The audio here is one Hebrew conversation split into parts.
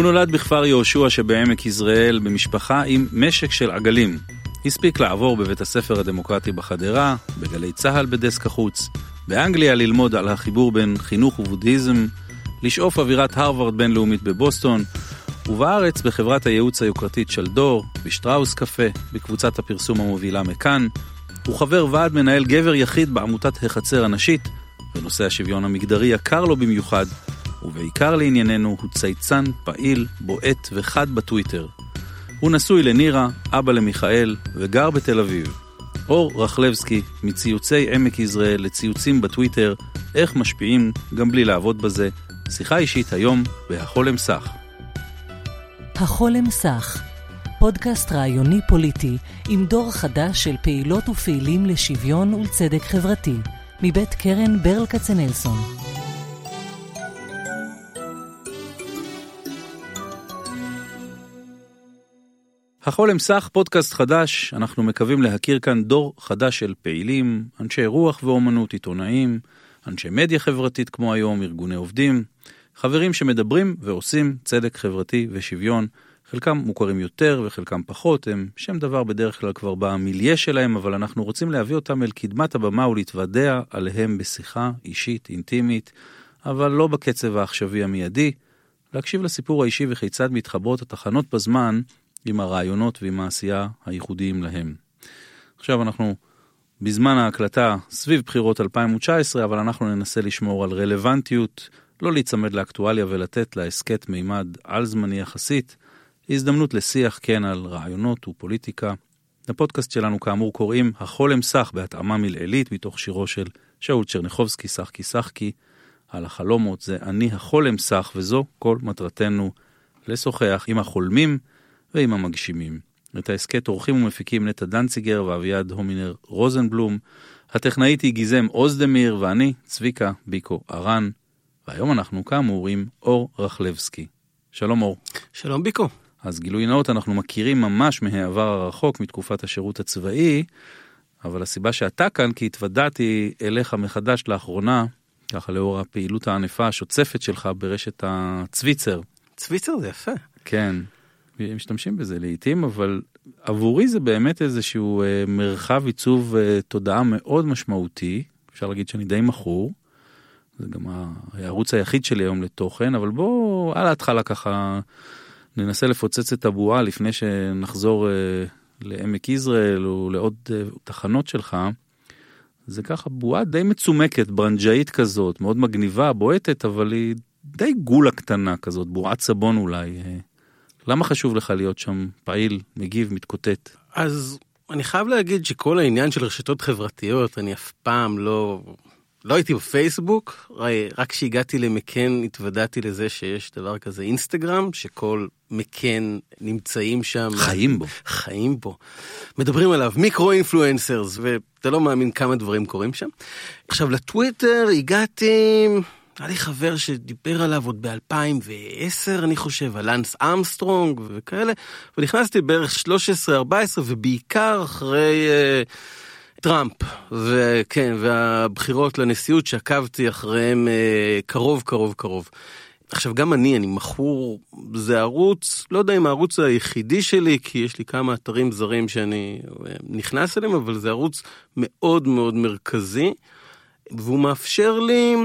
הוא נולד בכפר יהושע שבעמק יזרעאל במשפחה עם משק של עגלים. הספיק לעבור בבית הספר הדמוקרטי בחדרה, בגלי צה"ל בדסק החוץ, באנגליה ללמוד על החיבור בין חינוך ובודהיזם, לשאוף אווירת הרווארד בינלאומית בבוסטון, ובארץ בחברת הייעוץ היוקרתית של דור, בשטראוס קפה, בקבוצת הפרסום המובילה מכאן. הוא חבר ועד מנהל גבר יחיד בעמותת החצר הנשית, ונושא השוויון המגדרי יקר לו במיוחד, ובעיקר לענייננו הוא צייצן, פעיל, בועט וחד בטוויטר. הוא נשוי לנירה, אבא למיכאל, וגר בתל אביב. אור רכלבסקי, מציוצי עמק יזרעאל לציוצים בטוויטר, איך משפיעים גם בלי לעבוד בזה. שיחה אישית היום בהחולם סך. החולם סך, פודקאסט רעיוני פוליטי עם דור חדש של פעילות ופעילים לשוויון ולצדק חברתי, מבית קרן ברל כצנלסון. החולם סך פודקאסט חדש, אנחנו מקווים להכיר כאן דור חדש של פעילים, אנשי רוח ואומנות, עיתונאים, אנשי מדיה חברתית כמו היום, ארגוני עובדים, חברים שמדברים ועושים צדק חברתי ושוויון. חלקם מוכרים יותר וחלקם פחות, הם שם דבר בדרך כלל כבר במיליה שלהם, אבל אנחנו רוצים להביא אותם אל קדמת הבמה ולהתוודע עליהם בשיחה אישית, אינטימית, אבל לא בקצב העכשווי המיידי, להקשיב לסיפור האישי וכיצד מתחברות התחנות בזמן עם הרעיונות ועם העשייה הייחודיים להם. עכשיו אנחנו בזמן ההקלטה סביב בחירות 2019, אבל אנחנו ננסה לשמור על רלוונטיות, לא להיצמד לאקטואליה ולתת להסכת מימד על זמני יחסית, הזדמנות לשיח כן על רעיונות ופוליטיקה. לפודקאסט שלנו כאמור קוראים החולם סך בהתאמה מלעילית מתוך שירו של שאול צ'רניחובסקי, שחקי שחקי, על החלומות זה אני החולם סך וזו כל מטרתנו לשוחח עם החולמים ועם המגשימים. את ההסכת עורכים ומפיקים נטע דנציגר ואביעד הומינר רוזנבלום, הטכנאית היא גיזם אוזדמיר ואני צביקה ביקו ארן, והיום אנחנו כאמור עם אור רכלבסקי. שלום אור. שלום ביקו. אז גילוי נאות אנחנו מכירים ממש מהעבר הרחוק מתקופת השירות הצבאי, אבל הסיבה שאתה כאן כי התוודעתי אליך מחדש לאחרונה, ככה לאור הפעילות הענפה השוצפת שלך ברשת הצוויצר. צוויצר זה יפה. כן, משתמשים בזה לעיתים, אבל עבורי זה באמת איזשהו אה, מרחב עיצוב אה, תודעה מאוד משמעותי, אפשר להגיד שאני די מכור. זה גם הערוץ היחיד שלי היום לתוכן, אבל בוא על ההתחלה ככה ננסה לפוצץ את הבועה לפני שנחזור אה, לעמק יזרעאל או לעוד תחנות שלך. זה ככה בועה די מצומקת, ברנג'אית כזאת, מאוד מגניבה, בועטת, אבל היא די גולה קטנה כזאת, בועת סבון אולי. למה חשוב לך להיות שם פעיל, מגיב, מתקוטט? אז אני חייב להגיד שכל העניין של רשתות חברתיות, אני אף פעם לא לא הייתי בפייסבוק, רק כשהגעתי למקן התוודעתי לזה שיש דבר כזה אינסטגרם, שכל מקן נמצאים שם. חיים בו. חיים בו. מדברים עליו micro influencers, ואתה לא מאמין כמה דברים קורים שם. עכשיו לטוויטר הגעתי, היה לי חבר שדיבר עליו עוד ב-2010, אני חושב, על לאנס אמסטרונג וכאלה, ונכנסתי בערך 13-14, ובעיקר אחרי... אה, טראמפ, וכן, והבחירות לנשיאות שעקבתי אחריהם אה, קרוב, קרוב, קרוב. עכשיו, גם אני, אני מכור, זה ערוץ, לא יודע אם הערוץ היחידי שלי, כי יש לי כמה אתרים זרים שאני אה, נכנס אליהם, אבל זה ערוץ מאוד מאוד מרכזי, והוא מאפשר לי,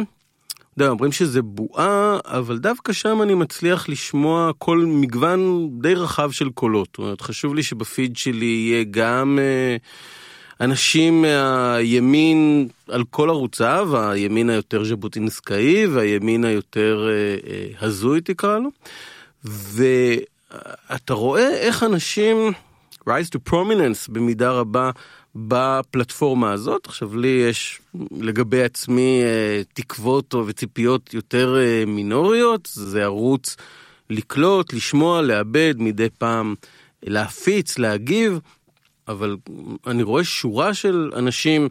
יודע, אומרים שזה בועה, אבל דווקא שם אני מצליח לשמוע כל מגוון די רחב של קולות. זאת אומרת, חשוב לי שבפיד שלי יהיה גם... אה, אנשים מהימין על כל ערוציו, הימין היותר ז'בוטינסקאי והימין היותר אה, אה, הזוי תקרא לו. ואתה רואה איך אנשים rise to prominence במידה רבה בפלטפורמה הזאת. עכשיו לי יש לגבי עצמי אה, תקוות וציפיות יותר מינוריות, זה ערוץ לקלוט, לשמוע, לאבד, מדי פעם להפיץ, להגיב. אבל אני רואה שורה של אנשים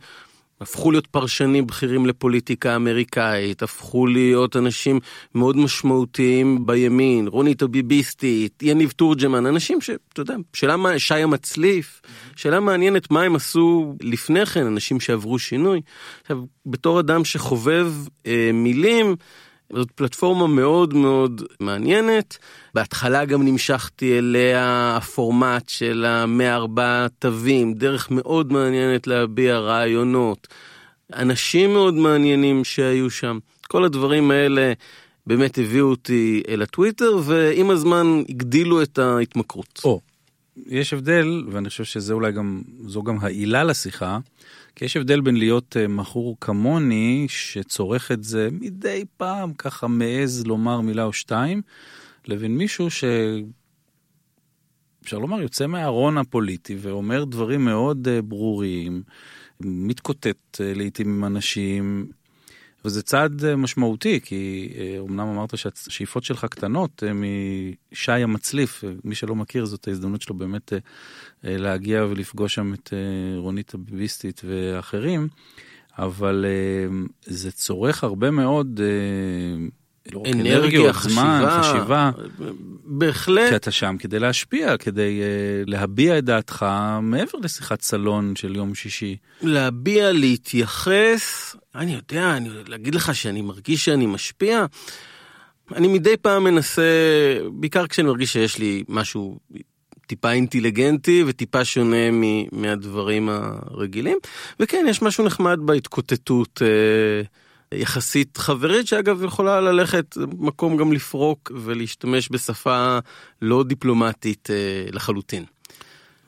הפכו להיות פרשנים בכירים לפוליטיקה אמריקאית, הפכו להיות אנשים מאוד משמעותיים בימין, רונית הביביסטית, יניב תורג'מן, אנשים שאתה יודע, שאלה מה, שי המצליף, שאלה מעניינת מה הם עשו לפני כן, אנשים שעברו שינוי. עכשיו, בתור אדם שחובב אה, מילים, זאת פלטפורמה מאוד מאוד מעניינת. בהתחלה גם נמשכתי אליה הפורמט של המאה ארבעה תווים, דרך מאוד מעניינת להביע רעיונות. אנשים מאוד מעניינים שהיו שם. כל הדברים האלה באמת הביאו אותי אל הטוויטר, ועם הזמן הגדילו את ההתמכרות. או, יש הבדל, ואני חושב שזה אולי גם, זו גם העילה לשיחה, כי יש הבדל בין להיות אה, מכור כמוני, שצורך את זה מדי פעם, ככה מעז לומר מילה או שתיים, לבין מישהו ש... אפשר לומר, יוצא מהארון הפוליטי ואומר דברים מאוד אה, ברורים, מתקוטט אה, לעיתים עם אנשים, וזה צעד אה, משמעותי, כי אומנם אמרת שהשאיפות שלך קטנות משי המצליף, מי שלא מכיר זאת ההזדמנות שלו באמת להגיע ולפגוש שם את רונית הביביסטית ואחרים, אבל זה צורך הרבה מאוד אנרגיה, חשיבה, זמן, חשיבה. בהחלט. כי אתה שם כדי להשפיע, כדי uh, להביע את דעתך מעבר לשיחת סלון של יום שישי. להביע, להתייחס, אני יודע, אני להגיד לך שאני מרגיש שאני משפיע. אני מדי פעם מנסה, בעיקר כשאני מרגיש שיש לי משהו טיפה אינטליגנטי וטיפה שונה מהדברים הרגילים. וכן, יש משהו נחמד בהתקוטטות. Uh, יחסית חברית, שאגב יכולה ללכת מקום גם לפרוק ולהשתמש בשפה לא דיפלומטית אה, לחלוטין.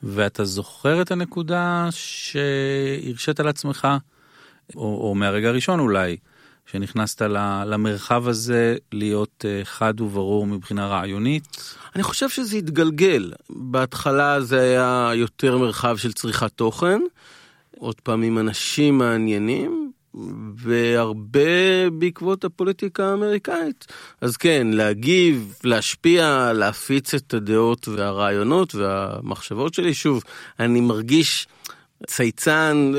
ואתה זוכר את הנקודה שהרשית על עצמך, או, או מהרגע הראשון אולי, שנכנסת למרחב הזה להיות אה, חד וברור מבחינה רעיונית? אני חושב שזה התגלגל. בהתחלה זה היה יותר מרחב של צריכת תוכן, עוד פעם עם אנשים מעניינים, והרבה בעקבות הפוליטיקה האמריקאית. אז כן, להגיב, להשפיע, להפיץ את הדעות והרעיונות והמחשבות שלי. שוב, אני מרגיש צייצן,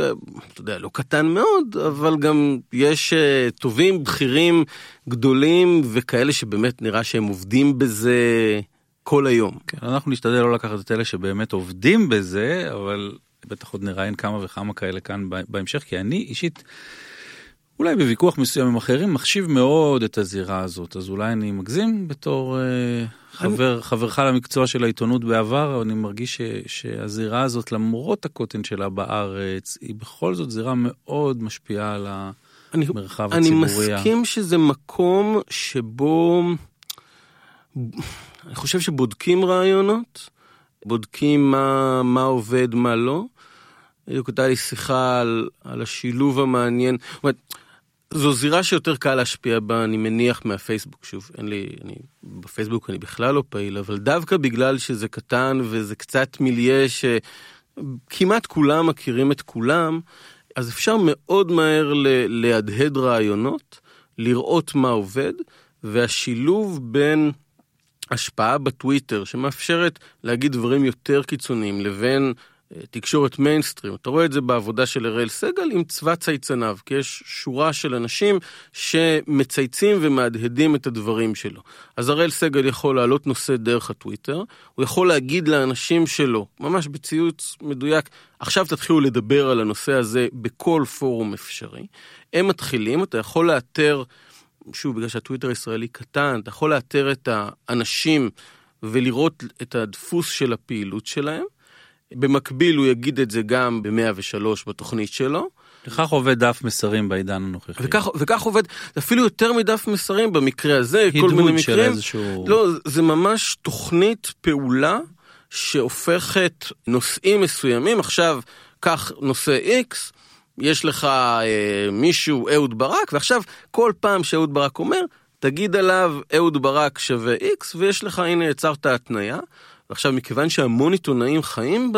אתה יודע, לא קטן מאוד, אבל גם יש אה, טובים, בכירים, גדולים, וכאלה שבאמת נראה שהם עובדים בזה. כל היום. כן, אנחנו נשתדל לא לקחת את אלה שבאמת עובדים בזה, אבל בטח עוד נראיין כמה וכמה כאלה כאן בהמשך, כי אני אישית אולי בוויכוח מסוים עם אחרים מחשיב מאוד את הזירה הזאת, אז אולי אני מגזים בתור אה, חבר, אני... חברך למקצוע של העיתונות בעבר, אני מרגיש ש, שהזירה הזאת, למרות הקוטן שלה בארץ, היא בכל זאת זירה מאוד משפיעה על המרחב אני, הציבורי. אני מסכים שזה מקום שבו, אני חושב שבודקים רעיונות, בודקים מה, מה עובד, מה לא. בדיוק הייתה לי שיחה על, על השילוב המעניין. זאת אומרת, זו זירה שיותר קל להשפיע בה, אני מניח, מהפייסבוק. שוב, אין לי, אני, בפייסבוק אני בכלל לא פעיל, אבל דווקא בגלל שזה קטן וזה קצת מיליה שכמעט כולם מכירים את כולם, אז אפשר מאוד מהר להדהד רעיונות, לראות מה עובד, והשילוב בין השפעה בטוויטר, שמאפשרת להגיד דברים יותר קיצוניים, לבין תקשורת מיינסטרים. אתה רואה את זה בעבודה של אראל סגל עם צבא צייצניו, כי יש שורה של אנשים שמצייצים ומהדהדים את הדברים שלו. אז אראל סגל יכול להעלות נושא דרך הטוויטר, הוא יכול להגיד לאנשים שלו, ממש בציוץ מדויק, עכשיו תתחילו לדבר על הנושא הזה בכל פורום אפשרי. הם מתחילים, אתה יכול לאתר, שוב, בגלל שהטוויטר הישראלי קטן, אתה יכול לאתר את האנשים ולראות את הדפוס של הפעילות שלהם. במקביל הוא יגיד את זה גם ב-103 בתוכנית שלו. וכך עובד דף מסרים בעידן הנוכחי. וכך, וכך עובד, אפילו יותר מדף מסרים במקרה הזה, כל מיני מקרים. של איזשהו... לא, זה ממש תוכנית פעולה שהופכת נושאים מסוימים, עכשיו, קח נושא X, יש לך אה, מישהו, אהוד ברק, ועכשיו כל פעם שאהוד ברק אומר, תגיד עליו אהוד ברק שווה X, ויש לך, הנה יצרת התניה. ועכשיו, מכיוון שהמון עיתונאים חיים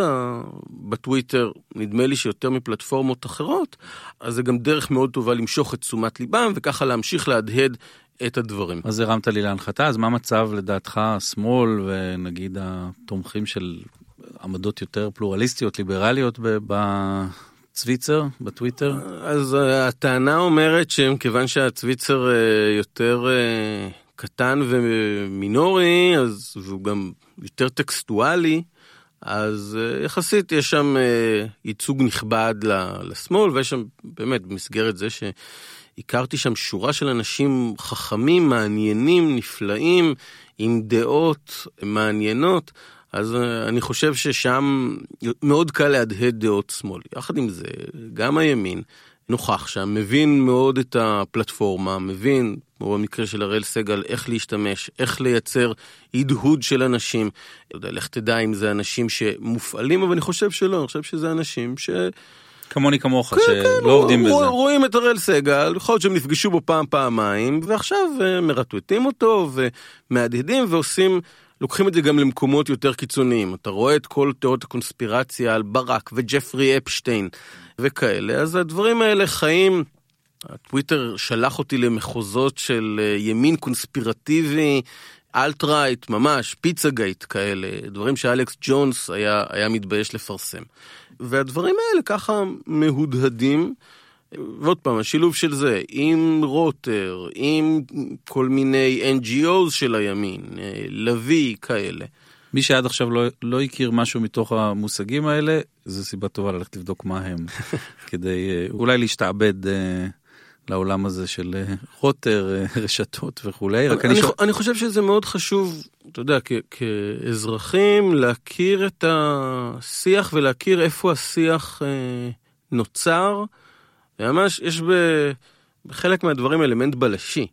בטוויטר, נדמה לי שיותר מפלטפורמות אחרות, אז זה גם דרך מאוד טובה למשוך את תשומת ליבם, וככה להמשיך להדהד את הדברים. אז הרמת לי להנחתה, אז מה המצב לדעתך השמאל ונגיד התומכים של עמדות יותר פלורליסטיות, ליברליות בצוויצר, בטוויטר? אז אה, הטענה אומרת שמכיוון שהצוויצר אה, יותר אה, קטן ומינורי, אז הוא גם יותר טקסטואלי, אז אה, יחסית יש שם אה, ייצוג נכבד לשמאל, ויש שם באמת במסגרת זה שהכרתי שם שורה של אנשים חכמים, מעניינים, נפלאים, עם דעות מעניינות. אז אה, אני חושב ששם מאוד קל להדהד דעות שמאל. יחד עם זה, גם הימין נוכח שם, מבין מאוד את הפלטפורמה, מבין, כמו במקרה של הראל סגל, איך להשתמש, איך לייצר הדהוד של אנשים. לא יודע, לך תדע אם זה אנשים שמופעלים, אבל אני חושב שלא, אני חושב שזה אנשים ש... כמוני כמוך, כן, שלא כן, עובדים רוא- בזה. רואים את הראל סגל, יכול להיות שהם נפגשו בו פעם, פעמיים, ועכשיו אה, מרטוטים אותו ומהדהדים ועושים, לוקחים את זה גם למקומות יותר קיצוניים. אתה רואה את כל תיאוריות הקונספירציה על ברק וג'פרי אפשטיין וכאלה, אז הדברים האלה חיים. הטוויטר שלח אותי למחוזות של אה, ימין קונספירטיבי, alt-right, ממש, פיצה גייט כאלה, דברים שאלכס ג'ונס היה, היה מתבייש לפרסם. והדברים האלה ככה מהודהדים. ועוד פעם, השילוב של זה, עם רוטר, עם כל מיני NGOs של הימין, אה, לביא, כאלה. מי שעד עכשיו לא, לא הכיר משהו מתוך המושגים האלה, זו סיבה טובה ללכת לבדוק מה הם, כדי אה, אולי להשתעבד לעולם הזה של אה, רוטר, אה, רשתות וכולי. רק אני אני, שואל, אני חושב שזה מאוד חשוב, אתה יודע, כ- כאזרחים, להכיר את השיח ולהכיר איפה השיח אה, נוצר. ממש יש בחלק מהדברים אלמנט בלשי.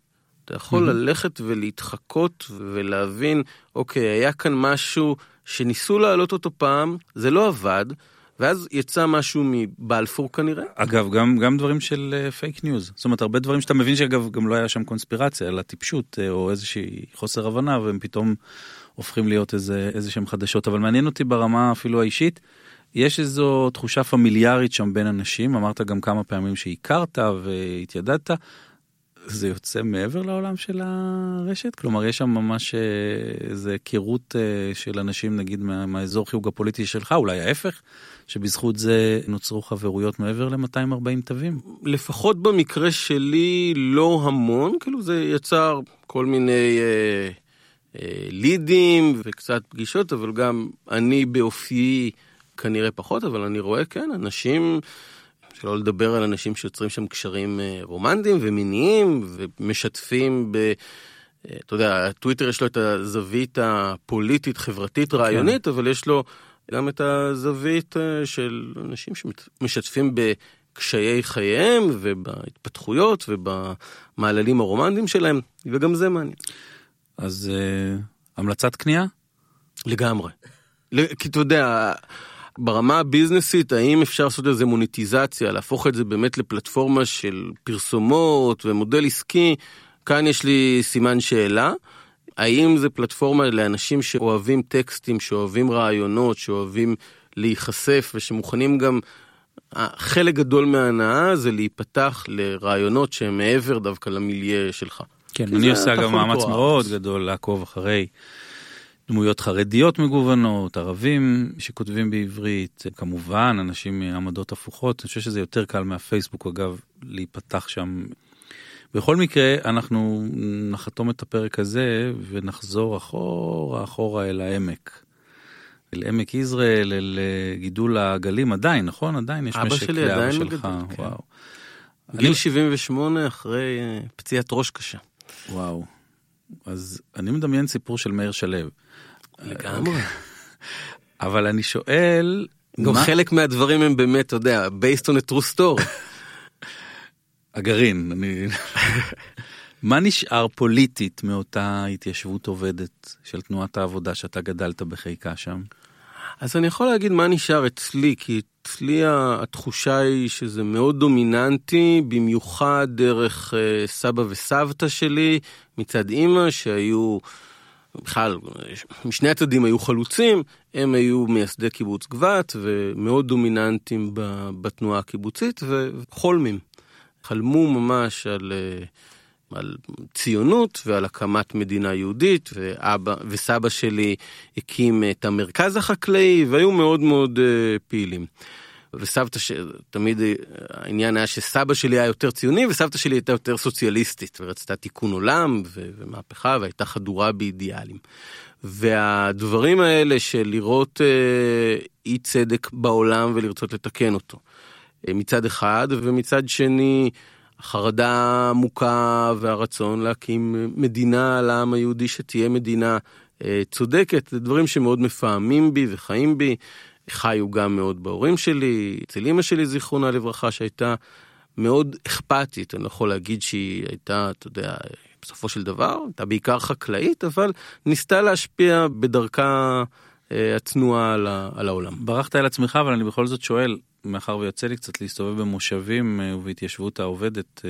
אתה יכול מהמם. ללכת ולהתחקות ולהבין, אוקיי, היה כאן משהו שניסו להעלות אותו פעם, זה לא עבד, ואז יצא משהו מבלפור כנראה. אגב, גם, גם דברים של fake news. זאת אומרת, הרבה דברים שאתה מבין שאגב, גם לא היה שם קונספירציה, אלא טיפשות אה, או איזושהי חוסר הבנה, והם פתאום הופכים להיות איזה, איזה שהם חדשות. אבל מעניין אותי ברמה אפילו האישית, יש איזו תחושה פמיליארית שם בין אנשים, אמרת גם כמה פעמים שהכרת והתיידדת. זה יוצא מעבר לעולם של הרשת? כלומר, יש שם ממש אה, איזה היכרות אה, של אנשים, נגיד, מה, מהאזור חיוג הפוליטי שלך, אולי ההפך, שבזכות זה נוצרו חברויות מעבר ל-240 תווים? לפחות במקרה שלי לא המון, כאילו זה יצר כל מיני אה, אה, לידים וקצת פגישות, אבל גם אני באופיי כנראה פחות, אבל אני רואה, כן, אנשים, שלא לדבר על אנשים שיוצרים שם קשרים אה, רומנטיים ומיניים ומשתפים ב... אה, אתה יודע, הטוויטר יש לו את הזווית הפוליטית, חברתית, רעיונית, אבל יש לו גם את הזווית אה, של אנשים שמשתפים בקשיי חייהם ובהתפתחויות ובמעללים הרומנטיים שלהם, וגם זה מעניין. אז המלצת קנייה? לגמרי. כי אתה יודע, ברמה הביזנסית, האם אפשר לעשות איזה מוניטיזציה, להפוך את זה באמת לפלטפורמה של פרסומות ומודל עסקי? כאן יש לי סימן שאלה. האם זה פלטפורמה לאנשים שאוהבים טקסטים, שאוהבים רעיונות, שאוהבים להיחשף ושמוכנים גם... חלק גדול מההנאה זה להיפתח לרעיונות שהם מעבר דווקא למיליה שלך. כן, אני עושה גם מאמץ מאוד. גדול לעקוב אחרי דמויות חרדיות מגוונות, ערבים שכותבים בעברית, כמובן אנשים מעמדות הפוכות, אני חושב שזה יותר קל מהפייסבוק אגב להיפתח שם. בכל מקרה, אנחנו נחתום את הפרק הזה ונחזור אחורה אחורה אל העמק. אל עמק יזרעאל, אל אה, גידול העגלים, עדיין, נכון? עדיין יש אבא משק שלי לאבא עדיין שלך, מגדל, כן. וואו. גיל 78 אחרי אה, פציעת ראש קשה. וואו. אז אני מדמיין סיפור של מאיר שלו. לגמרי. אבל אני שואל, גם מה חלק מהדברים הם באמת, אתה יודע, based on a true story. הגרעין, אני... מה נשאר פוליטית מאותה התיישבות עובדת של תנועת העבודה שאתה גדלת בחיקה שם? אז אני יכול להגיד מה נשאר אצלי, כי אצלי התחושה היא שזה מאוד דומיננטי, במיוחד דרך אה, סבא וסבתא שלי מצד אימא, שהיו, בכלל, משני הצדדים היו חלוצים, הם היו מייסדי קיבוץ גבת ומאוד דומיננטיים ב- בתנועה הקיבוצית וחולמים. חלמו ממש על... אה, על ציונות ועל הקמת מדינה יהודית, ואבא וסבא שלי הקים את המרכז החקלאי, והיו מאוד מאוד uh, פעילים. וסבתא שתמיד העניין היה שסבא שלי היה יותר ציוני וסבתא שלי הייתה יותר סוציאליסטית ורצתה תיקון עולם ומהפכה והייתה חדורה באידיאלים. והדברים האלה של לראות אה, אי צדק בעולם ולרצות לתקן אותו. אה, מצד אחד, ומצד שני, החרדה העמוקה והרצון להקים מדינה לעם היהודי שתהיה מדינה אה, צודקת, זה דברים שמאוד מפעמים בי וחיים בי. חיו גם מאוד בהורים שלי, אצל אמא שלי זיכרונה לברכה שהייתה מאוד אכפתית, אני לא יכול להגיד שהיא הייתה, אתה יודע, בסופו של דבר, הייתה בעיקר חקלאית, אבל ניסתה להשפיע בדרכה אה, הצנועה על, על העולם. ברחת אל עצמך, אבל אני בכל זאת שואל, מאחר ויוצא לי קצת להסתובב במושבים אה, ובהתיישבות העובדת, אה,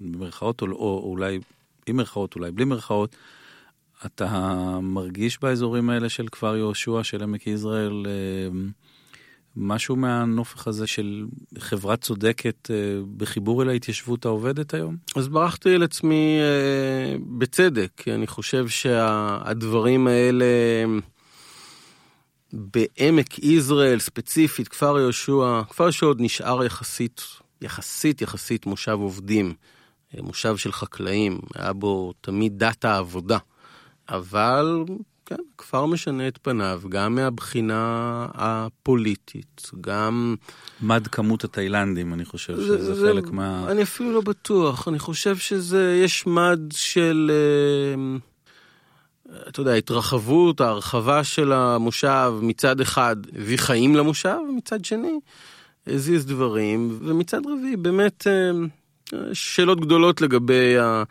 במרכאות או, או אולי עם מרכאות, אולי בלי מרכאות, אתה מרגיש באזורים האלה של כפר יהושע, של עמק יזרעאל, משהו מהנופך הזה של חברה צודקת בחיבור אל ההתיישבות העובדת היום? אז ברחתי אל עצמי בצדק, כי אני חושב שהדברים האלה... בעמק יזרעאל, ספציפית, כפר יהושע, כפר יהושע עוד נשאר יחסית, יחסית יחסית מושב עובדים, אה, מושב של חקלאים, היה בו תמיד דת העבודה. אבל, כן, הכפר משנה את פניו, גם מהבחינה הפוליטית, גם... מד כמות התאילנדים, אני חושב שזה זה, חלק זה, מה... אני אפילו לא בטוח, אני חושב שזה, יש מד של... Uh, אתה יודע, ההתרחבות, ההרחבה של המושב מצד אחד הביא חיים למושב, ומצד שני הזיז דברים, ומצד רביעי באמת אה, שאלות גדולות לגבי, ה,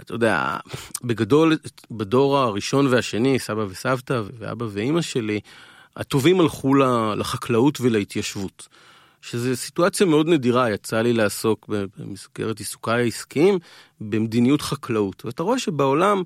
אתה יודע, בגדול, בדור הראשון והשני, סבא וסבתא ואבא ואימא שלי, הטובים הלכו לחקלאות ולהתיישבות. שזו סיטואציה מאוד נדירה, יצא לי לעסוק במסגרת עיסוקיי העסקיים במדיניות חקלאות. ואתה רואה שבעולם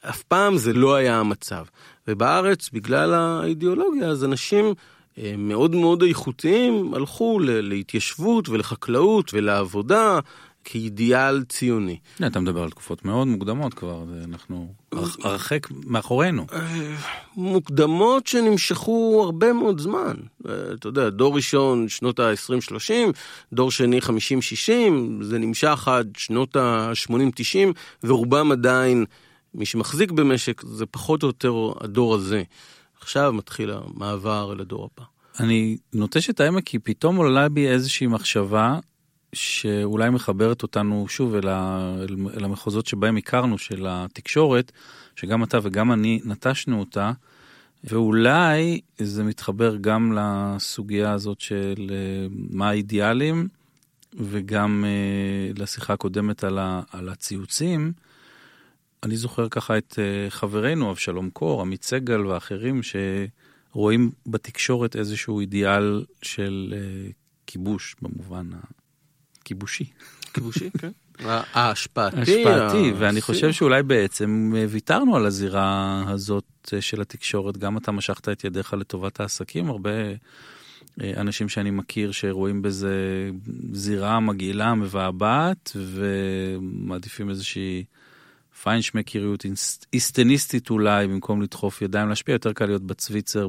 אף פעם זה לא היה המצב. ובארץ, בגלל האידיאולוגיה, אז אנשים אה, מאוד מאוד איכותיים הלכו להתיישבות ולחקלאות ולעבודה. כאידיאל ציוני. אתה מדבר על תקופות מאוד מוקדמות כבר, אנחנו הרחק מאחורינו. אה, מוקדמות שנמשכו הרבה מאוד זמן. אה, אתה יודע, דור ראשון שנות ה-20-30, דור שני 50-60, זה נמשך עד שנות ה-80-90, ורובם עדיין מי שמחזיק במשק זה פחות או יותר הדור הזה. עכשיו מתחיל המעבר אל הדור הבא. אני נוטש את העמק כי פתאום עולה בי איזושהי מחשבה שאולי מחברת אותנו שוב אל, ה, אל המחוזות שבהם הכרנו של התקשורת, שגם אתה וגם אני נטשנו אותה, ואולי זה מתחבר גם לסוגיה הזאת של אה, מה האידיאלים, וגם uh, לשיחה הקודמת על, ה, על הציוצים. אני זוכר ככה את אה, חברינו אבשלום קור, עמית סגל ואחרים שרואים בתקשורת איזשהו אידיאל של אה, כיבוש במובן הכיבושי. כיבושי, כן. ההשפעתי. ההשפעתי, ואני חושב שאולי בעצם אה, ויתרנו על הזירה הזאת של התקשורת. גם אתה משכת את ידיך לטובת העסקים, הרבה אנשים שאני מכיר שרואים בזה זירה מגעילה, מבעבעת, ומעדיפים איזושהי פיינשמקריות איסטניסטית אולי, במקום לדחוף ידיים להשפיע, יותר קל להיות בצוויצר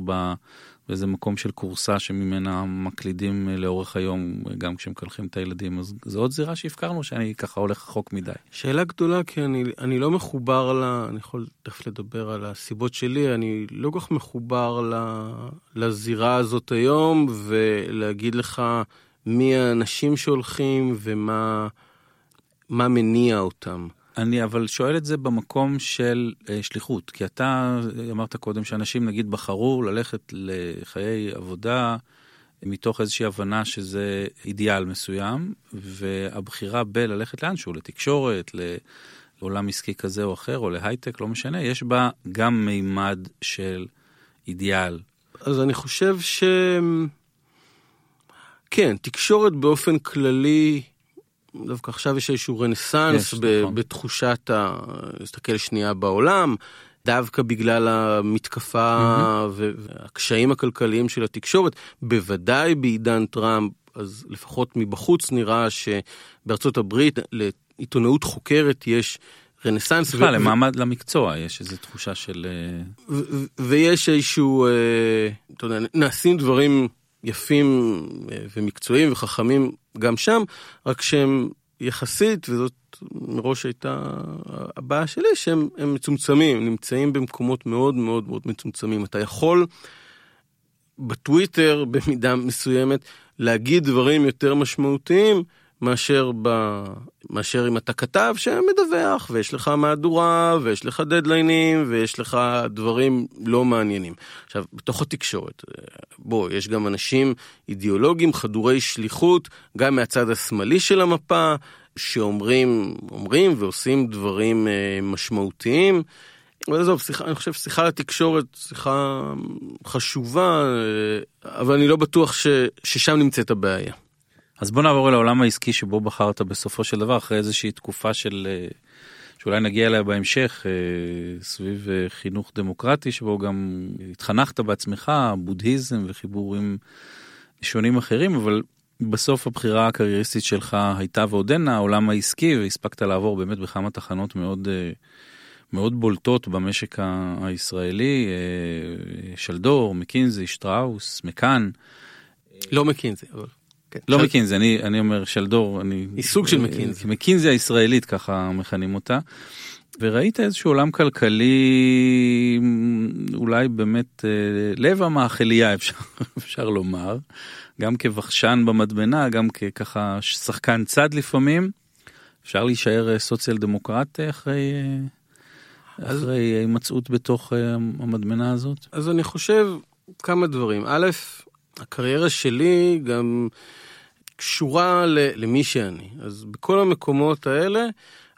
באיזה מקום של כורסה שממנה מקלידים לאורך היום, גם כשמקלחים את הילדים. אז זו עוד זירה שהפקרנו, שאני ככה הולך רחוק מדי. שאלה גדולה, כי אני, אני לא מחובר ל... אני יכול תכף לדבר על הסיבות שלי, אני לא כל כך מחובר ל, לזירה הזאת היום, ולהגיד לך מי האנשים שהולכים ומה מניע אותם. אני אבל שואל את זה במקום של אה, שליחות, כי אתה אמרת קודם שאנשים נגיד בחרו ללכת לחיי עבודה מתוך איזושהי הבנה שזה אידיאל מסוים, והבחירה בללכת לאנשהו, לתקשורת, לעולם עסקי כזה או אחר, או להייטק, לא משנה, יש בה גם מימד של אידיאל. אז אני חושב ש... כן, תקשורת באופן כללי דווקא עכשיו יש איזשהו רנסאנס יש, ב- נכון. בתחושת ה... להסתכל שנייה בעולם, דווקא בגלל המתקפה mm-hmm. והקשיים הכלכליים של התקשורת, בוודאי בעידן טראמפ, אז לפחות מבחוץ נראה שבארצות הברית לעיתונאות חוקרת יש רנסאנס. בכלל, ו- למעמד ו- למקצוע יש איזו תחושה של... ו- ויש איזשהו, אה, אתה יודע, נעשים דברים יפים ומקצועיים וחכמים גם שם, רק שהם יחסית, וזאת מראש הייתה הבעיה שלי, שהם מצומצמים, נמצאים במקומות מאוד מאוד מאוד מצומצמים. אתה יכול בטוויטר במידה מסוימת להגיד דברים יותר משמעותיים מאשר, ב... מאשר אם אתה כתב שמדווח ויש לך מהדורה ויש לך דדליינים ויש לך דברים לא מעניינים. עכשיו, בתוך התקשורת, בוא, יש גם אנשים אידיאולוגיים חדורי שליחות, גם מהצד השמאלי של המפה, שאומרים אומרים ועושים דברים אה, משמעותיים. אבל עזוב, שיחה, אני חושב ששיחה לתקשורת, שיחה חשובה, אה, אבל אני לא בטוח ש, ששם נמצאת הבעיה. אז בוא נעבור אל העולם העסקי שבו בחרת בסופו של דבר, אחרי איזושהי תקופה של, אה, שאולי נגיע אליה בהמשך, סביב חינוך דמוקרטי, שבו גם התחנכת בעצמך, בודהיזם וחיבורים שונים אחרים, אבל בסוף הבחירה הקרייריסטית שלך הייתה ועודנה העולם העסקי והספקת לעבור באמת בכמה תחנות מאוד אה, מאוד בולטות במשק הישראלי, אה, שלדור, מקינזי, שטראוס, מקאן. לא מקינזי, אבל... כן. לא של... מקינזי, אני, אני אומר שלדור, אני... היא סוג של מקינזי. מקינזי הישראלית, ככה מכנים אותה. וראית איזשהו עולם כלכלי, אולי באמת אה, לב המאכליה אפשר, אפשר לומר, גם כבחשן במדבנה, גם כככה שחקן צד לפעמים. אפשר להישאר אה, סוציאל דמוקרט אה, אחרי, אחרי הימצאות בתוך המדמנה הזאת? אז אני חושב כמה דברים. א', הקריירה שלי גם קשורה למי שאני. אז בכל המקומות האלה,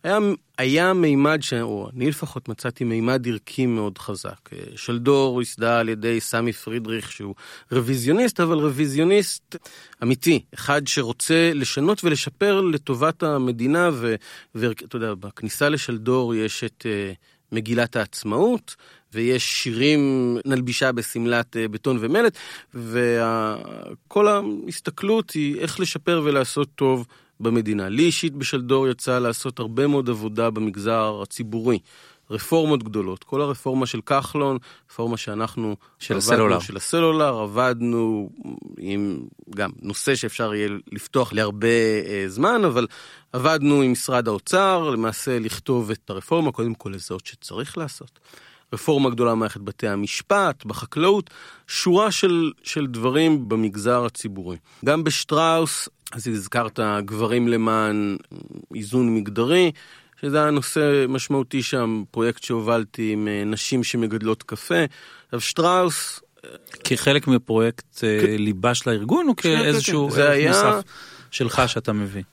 היה, היה מימד, ש... או אני לפחות מצאתי מימד ערכי מאוד חזק. שלדור ייסדה על ידי סמי פרידריך שהוא רוויזיוניסט, אבל רוויזיוניסט אמיתי, אחד שרוצה לשנות ולשפר לטובת המדינה, ואתה יודע, בכניסה לשלדור יש את uh, מגילת העצמאות, ויש שירים נלבישה בשמלת uh, בטון ומלט, וכל ההסתכלות היא איך לשפר ולעשות טוב. במדינה. לי אישית בשלדור יצא לעשות הרבה מאוד עבודה במגזר הציבורי. רפורמות גדולות, כל הרפורמה של כחלון, רפורמה שאנחנו של עבדנו, הסלולר, של הסלולר, עבדנו עם גם נושא שאפשר יהיה לפתוח להרבה אה, זמן, אבל עבדנו עם משרד האוצר, למעשה לכתוב את הרפורמה, קודם כל לזהות שצריך לעשות. רפורמה גדולה במערכת בתי המשפט, בחקלאות, שורה של, של דברים במגזר הציבורי. גם בשטראוס אז הזכרת גברים למען איזון מגדרי, שזה היה נושא משמעותי שם, פרויקט שהובלתי עם אה, נשים שמגדלות קפה. עכשיו שטראוס... כחלק מפרויקט אה, כ... ליבה של הארגון או כאיזשהו ערך היה... נוסף שלך שאתה מביא?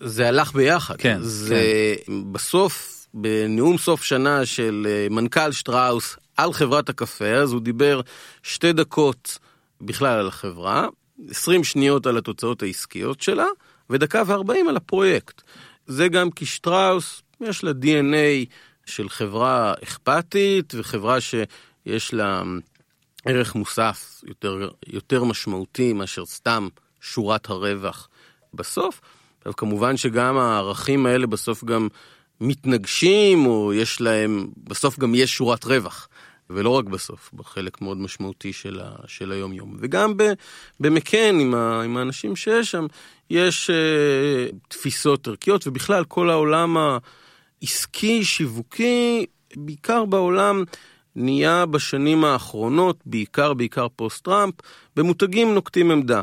זה הלך ביחד. כן. זה כן. בסוף, בנאום סוף שנה של אה, מנכ"ל שטראוס על חברת הקפה, אז הוא דיבר שתי דקות בכלל על החברה, 20 שניות על התוצאות העסקיות שלה, ודקה ו-40 על הפרויקט. זה גם כי שטראוס, יש לה DNA של חברה אכפתית, וחברה שיש לה ערך מוסף יותר, יותר משמעותי מאשר סתם שורת הרווח בסוף. עכשיו כמובן שגם הערכים האלה בסוף גם מתנגשים, או יש להם, בסוף גם יש שורת רווח. ולא רק בסוף, בחלק מאוד משמעותי של, ה, של היום-יום. וגם במקן, עם, ה, עם האנשים שיש שם, יש אה, תפיסות ערכיות, ובכלל כל העולם העסקי, שיווקי, בעיקר בעולם, נהיה בשנים האחרונות, בעיקר, בעיקר פוסט-טראמפ, במותגים נוקטים עמדה.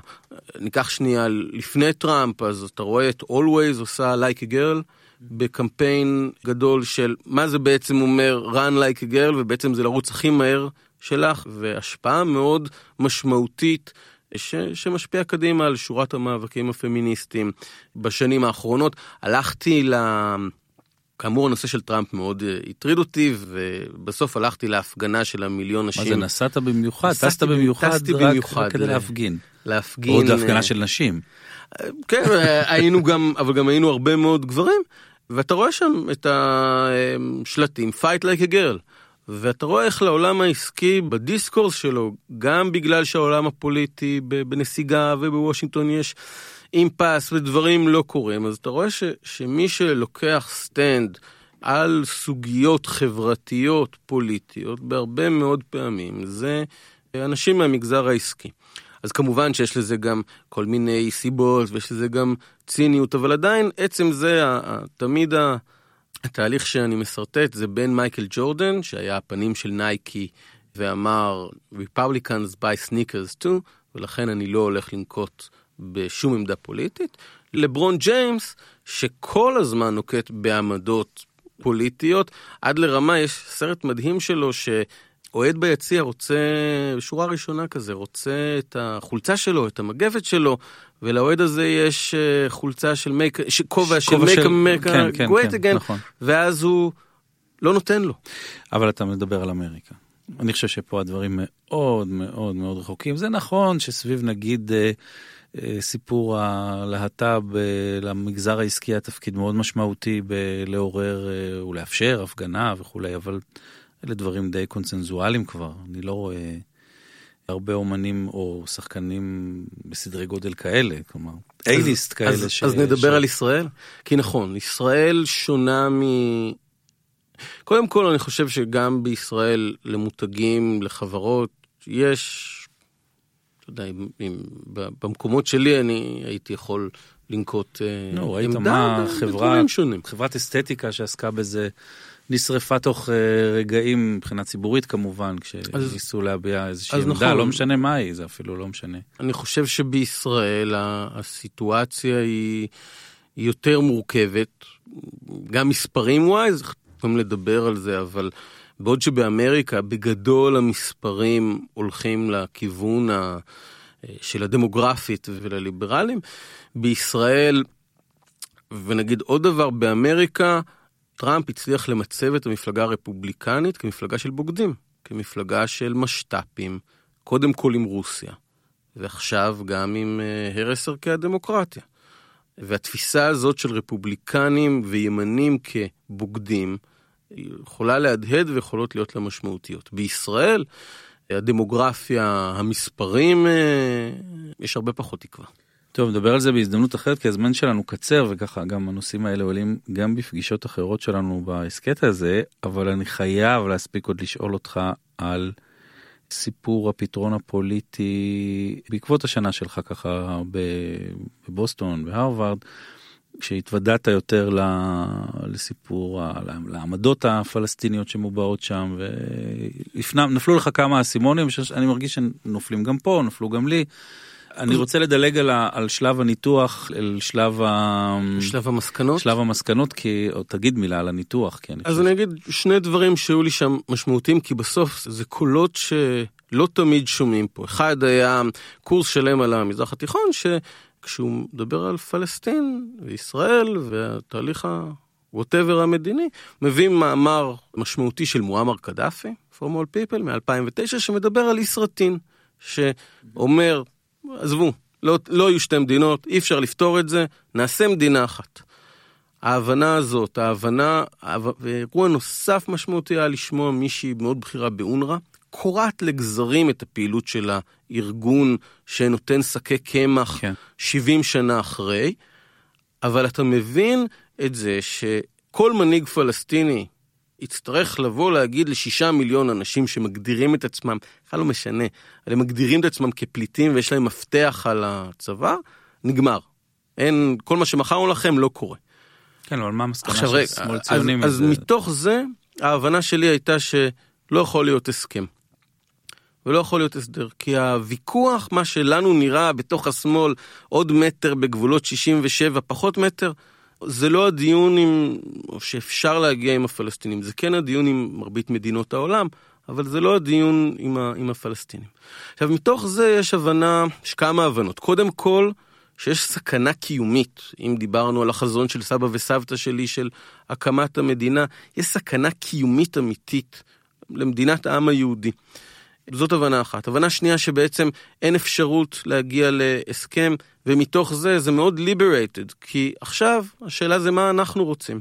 ניקח שנייה לפני טראמפ, אז אתה רואה את Always עושה Like a Girl. בקמפיין גדול של מה זה בעצם אומר run like a girl ובעצם זה לרוץ הכי מהר שלך והשפעה מאוד משמעותית ש, שמשפיע קדימה על שורת המאבקים הפמיניסטיים בשנים האחרונות. הלכתי ל... כאמור הנושא של טראמפ מאוד אה, הטריד אותי ובסוף הלכתי להפגנה של המיליון נשים. מה זה נסעת במיוחד? טסת במיוחד? טסתי במיוחד. רק כדי להפגין. להפגין. עוד הפגנה אה, של נשים. כן, היינו גם, אבל גם היינו הרבה מאוד גברים. ואתה רואה שם את השלטים Fight like a girl. ואתה רואה איך לעולם העסקי ב discourse שלו, גם בגלל שהעולם הפוליטי בנסיגה ובוושינגטון יש impasse ודברים לא קורים, אז אתה רואה ש, שמי שלוקח stand על סוגיות חברתיות פוליטיות, בהרבה מאוד פעמים, זה אנשים מהמגזר העסקי. אז כמובן שיש לזה גם כל מיני סיבות ויש לזה גם ציניות, אבל עדיין עצם זה, תמיד התהליך שאני משרטט זה בין מייקל ג'ורדן, שהיה הפנים של נייקי, ואמר Republicans buy sneakers too, ולכן אני לא הולך לנקוט בשום עמדה פוליטית, לברון ג'יימס, שכל הזמן נוקט בעמדות פוליטיות, עד לרמה, יש סרט מדהים שלו, ש... אוהד ביציע רוצה, בשורה ראשונה כזה, רוצה את החולצה שלו, את המגבת שלו, ולאוהד הזה יש אה, חולצה של מייק, כובע של מייק אמריקה כן, כן, כן, נכון. ואז הוא לא נותן לו. אבל אתה מדבר על אמריקה. אני חושב שפה הדברים מאוד מאוד מאוד רחוקים. זה נכון שסביב נגיד אה, אה, סיפור הלהט"ב למגזר העסקי היה תפקיד מאוד משמעותי בלעורר ולאפשר הפגנה וכולי, אבל אלה דברים די קונצנזואליים כבר, אני לא רואה הרבה אומנים או שחקנים בסדרי גודל כאלה, כלומר, אייליסט כאלה. אז, ש... אז נדבר ש... על ישראל, כי נכון, ישראל שונה מ... קודם כל אני חושב שגם בישראל למותגים, לחברות, יש, אתה יודע, אם, אם, במקומות שלי אני הייתי יכול לנקוט no, אה, ראית מה חברה, חברת אסתטיקה שעסקה בזה. נשרפה תוך אה, רגעים מבחינה ציבורית כמובן, כשניסו להביע איזושהי עמדה, נכון. לא משנה מה היא, זה אפילו לא משנה. אני חושב שבישראל הסיטואציה היא, היא יותר מורכבת, גם מספרים ווייז, יכולים לדבר על זה, אבל בעוד שבאמריקה בגדול המספרים הולכים לכיוון ה... של הדמוגרפית ולליברלים, בישראל, ונגיד עוד דבר, באמריקה, טראמפ הצליח למצב את המפלגה הרפובליקנית כמפלגה של בוגדים, כמפלגה של משת"פים, קודם כל עם רוסיה, ועכשיו גם עם אה, הרס ערכי הדמוקרטיה. והתפיסה הזאת של רפובליקנים וימנים כבוגדים, יכולה להדהד ויכולות להיות לה משמעותיות. בישראל, הדמוגרפיה, המספרים, אה, יש הרבה פחות תקווה. טוב, נדבר על זה בהזדמנות אחרת, כי הזמן שלנו קצר, וככה גם הנושאים האלה עולים גם בפגישות אחרות שלנו בהסכת הזה, אבל אני חייב להספיק עוד לשאול אותך על סיפור הפתרון הפוליטי בעקבות השנה שלך ככה בבוסטון, בהרווארד, כשהתוודעת יותר לסיפור, לעמדות הפלסטיניות שמובעות שם, ונפלו לך כמה אסימונים, שאני מרגיש שנופלים גם פה, נפלו גם לי. אני רוצה לדלג על, ה, על שלב הניתוח, אל שלב ה... שלב המסקנות? שלב המסקנות, כי... או תגיד מילה על הניתוח, כי אני אז חושב... אני אגיד שני דברים שהיו לי שם משמעותיים, כי בסוף זה קולות שלא תמיד שומעים פה. אחד היה קורס שלם על המזרח התיכון, שכשהוא מדבר על פלסטין וישראל והתהליך ה... ווטאבר המדיני, מביא מאמר משמעותי של מועמר קדאפי, All People, מ-2009, שמדבר על ישרטין, שאומר, עזבו, לא, לא יהיו שתי מדינות, אי אפשר לפתור את זה, נעשה מדינה אחת. ההבנה הזאת, ההבנה, ואירוע נוסף משמעותי היה לשמוע מישהי מאוד בכירה באונר"א, קורעת לגזרים את הפעילות של הארגון שנותן שקי קמח כן. 70 שנה אחרי, אבל אתה מבין את זה שכל מנהיג פלסטיני יצטרך לבוא להגיד לשישה מיליון אנשים שמגדירים את עצמם, בכלל לא משנה, אבל הם מגדירים את עצמם כפליטים ויש להם מפתח על הצבא, נגמר. אין, כל מה שמכרנו לכם לא קורה. כן, אבל מה המסקנה של שמאל ציוני מזה? אז מתוך זה, ההבנה שלי הייתה שלא יכול להיות הסכם. ולא יכול להיות הסדר, כי הוויכוח, מה שלנו נראה בתוך השמאל, עוד מטר בגבולות 67, פחות מטר, זה לא הדיון עם, או שאפשר להגיע עם הפלסטינים, זה כן הדיון עם מרבית מדינות העולם, אבל זה לא הדיון עם, ה, עם הפלסטינים. עכשיו, מתוך זה יש הבנה, יש כמה הבנות. קודם כל, שיש סכנה קיומית, אם דיברנו על החזון של סבא וסבתא שלי של הקמת המדינה, יש סכנה קיומית אמיתית למדינת העם היהודי. זאת הבנה אחת. הבנה שנייה שבעצם אין אפשרות להגיע להסכם, ומתוך זה זה מאוד liberated, כי עכשיו השאלה זה מה אנחנו רוצים.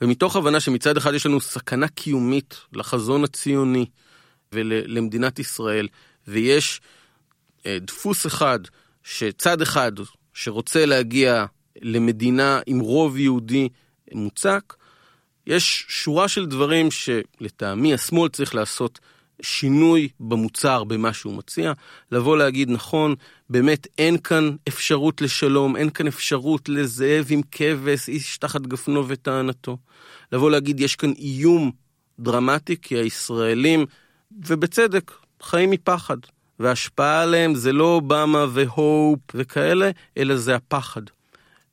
ומתוך הבנה שמצד אחד יש לנו סכנה קיומית לחזון הציוני ולמדינת ישראל, ויש אה, דפוס אחד, שצד אחד שרוצה להגיע למדינה עם רוב יהודי מוצק, יש שורה של דברים שלטעמי השמאל צריך לעשות שינוי במוצר, במה שהוא מציע, לבוא להגיד, נכון, באמת אין כאן אפשרות לשלום, אין כאן אפשרות לזאב עם כבש, איש תחת גפנו וטענתו. לבוא להגיד, יש כאן איום דרמטי, כי הישראלים, ובצדק, חיים מפחד. וההשפעה עליהם זה לא אובמה והופ וכאלה, אלא זה הפחד.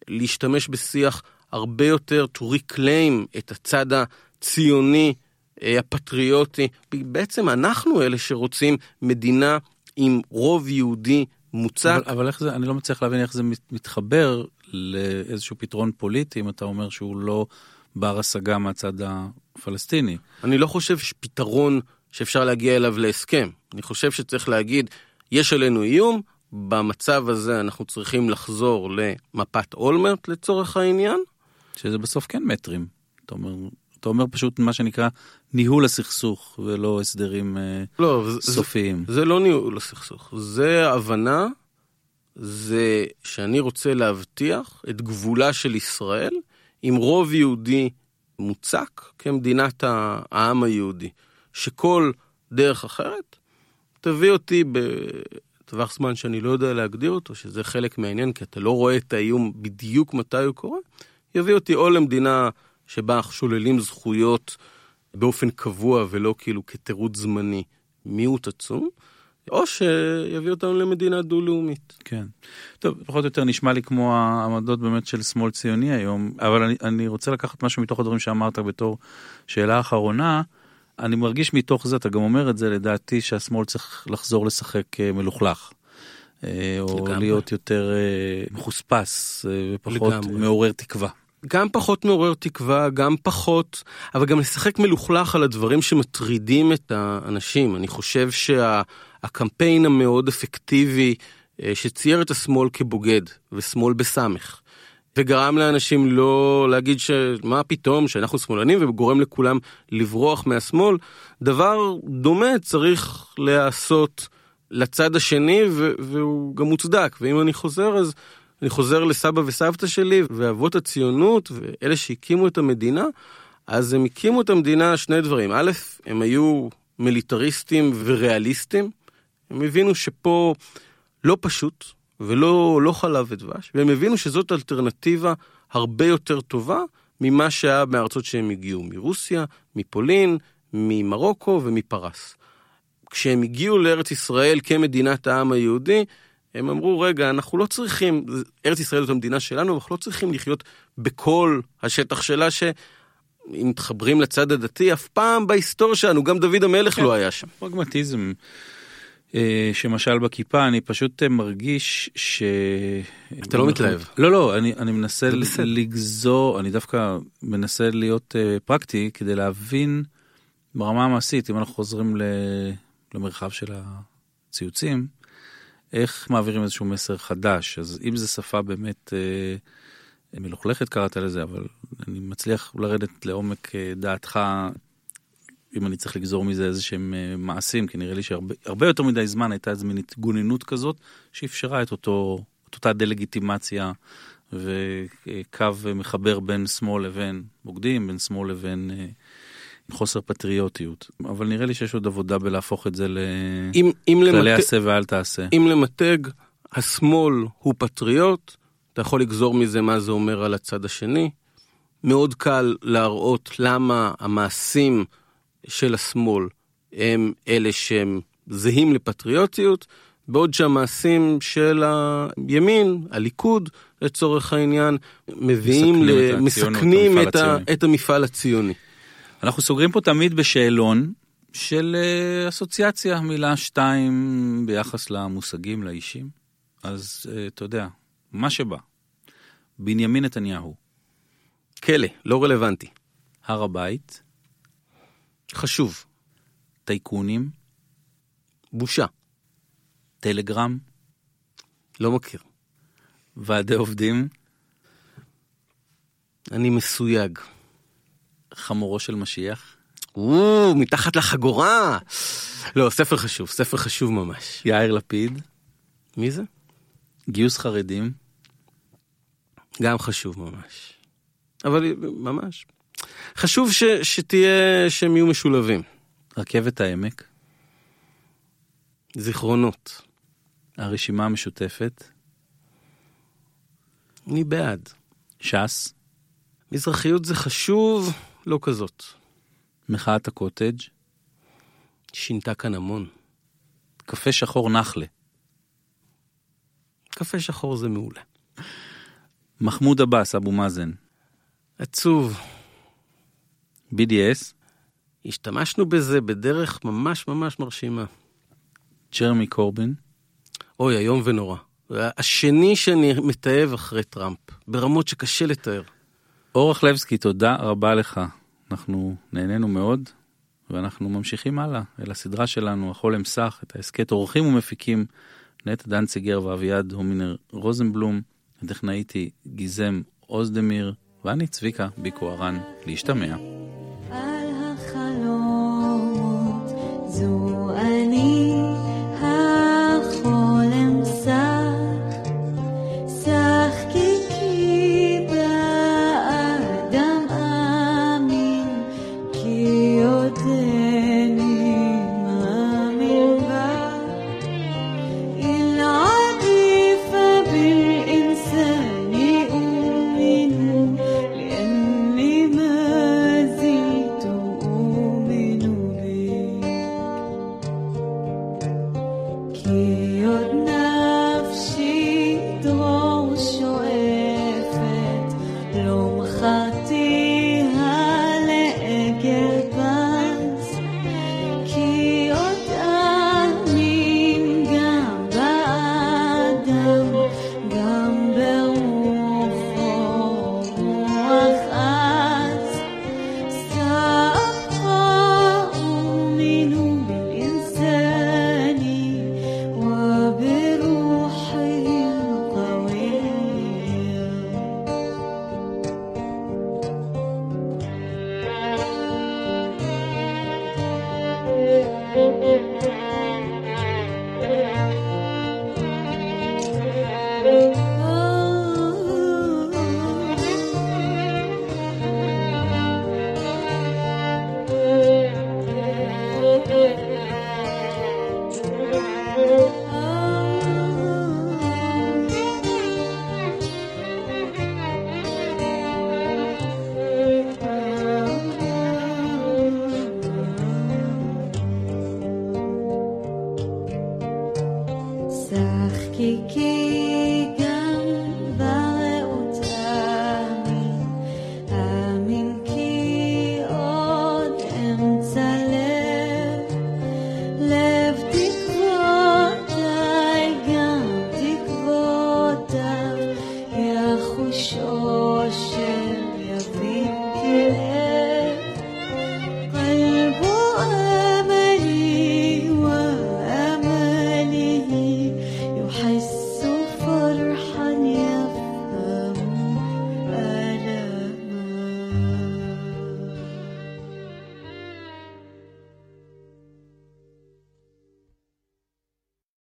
להשתמש בשיח הרבה יותר to reclaim את הצד הציוני, הפטריוטי. בעצם אנחנו אלה שרוצים מדינה עם רוב יהודי מוצק. אבל, אבל איך זה, אני לא מצליח להבין איך זה מתחבר לאיזשהו פתרון פוליטי, אם אתה אומר שהוא לא בר השגה מהצד הפלסטיני. אני לא חושב שפתרון שאפשר להגיע אליו להסכם. אני חושב שצריך להגיד, יש עלינו איום, במצב הזה אנחנו צריכים לחזור למפת אולמרט לצורך העניין. שזה בסוף כן מטרים. אתה אומר, אתה אומר פשוט מה שנקרא ניהול הסכסוך ולא הסדרים אה, לא, סופיים. זה, זה לא ניהול הסכסוך, זה הבנה, זה שאני רוצה להבטיח את גבולה של ישראל עם רוב יהודי מוצק כמדינת העם היהודי. שכל דרך אחרת תביא אותי בטווח זמן שאני לא יודע להגדיר אותו, שזה חלק מהעניין, כי אתה לא רואה את האיום בדיוק מתי הוא קורה, יביא אותי או למדינה שבה אנחנו שוללים זכויות באופן קבוע ולא כאילו כתירוץ זמני מיעוט עצום, או שיביא אותנו למדינה דו-לאומית. כן. טוב, פחות או יותר נשמע לי כמו העמדות באמת של שמאל ציוני היום, אבל אני, אני רוצה לקחת משהו מתוך הדברים שאמרת בתור שאלה אחרונה. אני מרגיש מתוך זה, אתה גם אומר את זה, לדעתי שהשמאל צריך לחזור לשחק אה, מלוכלך. אה, או לגמרי. להיות יותר אה, מחוספס ופחות לגמרי. מעורר תקווה. גם פחות מעורר תקווה, גם פחות, אבל גם לשחק מלוכלך על הדברים שמטרידים את האנשים. אני חושב שהקמפיין שה, המאוד אפקטיבי שצייר את השמאל כבוגד, ושמאל בסמך, וגרם לאנשים לא להגיד שמה פתאום שאנחנו שמאלנים וגורם לכולם לברוח מהשמאל. דבר דומה צריך להיעשות לצד השני והוא גם מוצדק. ואם אני חוזר אז אני חוזר לסבא וסבתא שלי ואבות הציונות ואלה שהקימו את המדינה, אז הם הקימו את המדינה שני דברים. א', הם היו מיליטריסטים וריאליסטים. הם הבינו שפה לא פשוט, ולא לא חלב ודבש, והם הבינו שזאת אלטרנטיבה הרבה יותר טובה ממה שהיה מארצות שהם הגיעו, מרוסיה, מפולין, ממרוקו ומפרס. כשהם הגיעו לארץ ישראל כמדינת העם היהודי, הם אמרו, רגע, אנחנו לא צריכים, ארץ ישראל זאת המדינה שלנו, אנחנו לא צריכים לחיות בכל השטח שלה, שאם מתחברים לצד הדתי, אף פעם בהיסטוריה שלנו, גם דוד המלך כן, לא היה שם. פרגמטיזם. אה, שמשל בכיפה אני פשוט אה, מרגיש ש... אתה לא מתלהב. לא לא אני אני מנסה לגזור אני דווקא מנסה להיות uh, פרקטי כדי להבין ברמה המעשית אם אנחנו חוזרים ל... למרחב של הציוצים איך מעבירים איזשהו מסר חדש? אז אם זה שפה באמת uh, מלוכלכת קראת לזה אבל אני מצליח לרדת לעומק uh, דעתך אם אני צריך לגזור מזה איזה שהם אה, מעשים, כי נראה לי שהרבה יותר מדי זמן הייתה איזה מין התגוננות כזאת, שאפשרה את אותו, את אותה דה-לגיטימציה וקו מחבר בין שמאל לבין בוגדים, בין שמאל לבין אה, חוסר פטריוטיות. אבל נראה לי שיש עוד עבודה בלהפוך את זה לכללי למת... עשה ואל תעשה. אם למתג השמאל הוא פטריוט, אתה יכול לגזור מזה מה זה אומר על הצד השני. מאוד קל להראות למה המעשים של השמאל הם אלה שהם זהים לפטריוטיות, בעוד שהמעשים של הימין, הליכוד לצורך העניין, מביאים, מסכנים, ל... את, מסכנים את, ה... את המפעל הציוני. אנחנו סוגרים פה תמיד בשאלון של אה, אסוציאציה, מילה שתיים ביחס למושגים, לאישים. אז אה, אתה יודע, מה שבא. בנימין נתניהו. כלא, לא רלוונטי. הר הבית. חשוב. טייקונים? בושה. טלגרם? לא מכיר. ועדי עובדים? אני מסויג. חמורו של משיח? או, מתחת לחגורה. לא, ספר חשוב, ספר חשוב ממש. יאיר לפיד? מי זה? גיוס חרדים? גם חשוב ממש. אבל ממש. חשוב ש, שתהיה, שהם יהיו משולבים. רכבת העמק? זיכרונות. הרשימה המשותפת, אני בעד. ש"ס, מזרחיות זה חשוב, לא כזאת. מחאת הקוטג', שינתה כאן המון. קפה שחור נחלה, קפה שחור זה מעולה. מחמוד עבאס, אבו מאזן, עצוב. BDS, השתמשנו בזה בדרך ממש ממש מרשימה. ג'רמי קורבין, אוי, איום ונורא. השני שאני מתעב אחרי טראמפ, ברמות שקשה לתאר. אורח לבסקי, תודה רבה לך. אנחנו נהנינו מאוד, ואנחנו ממשיכים הלאה אל הסדרה שלנו, החולם סך, את ההסכת עורכים ומפיקים, נטע דנציגר ואביעד הומינר רוזנבלום, הטכנאית היא גיזם אוזדמיר, ואני צביקה ביקו הרן, להשתמע. על החלומות זו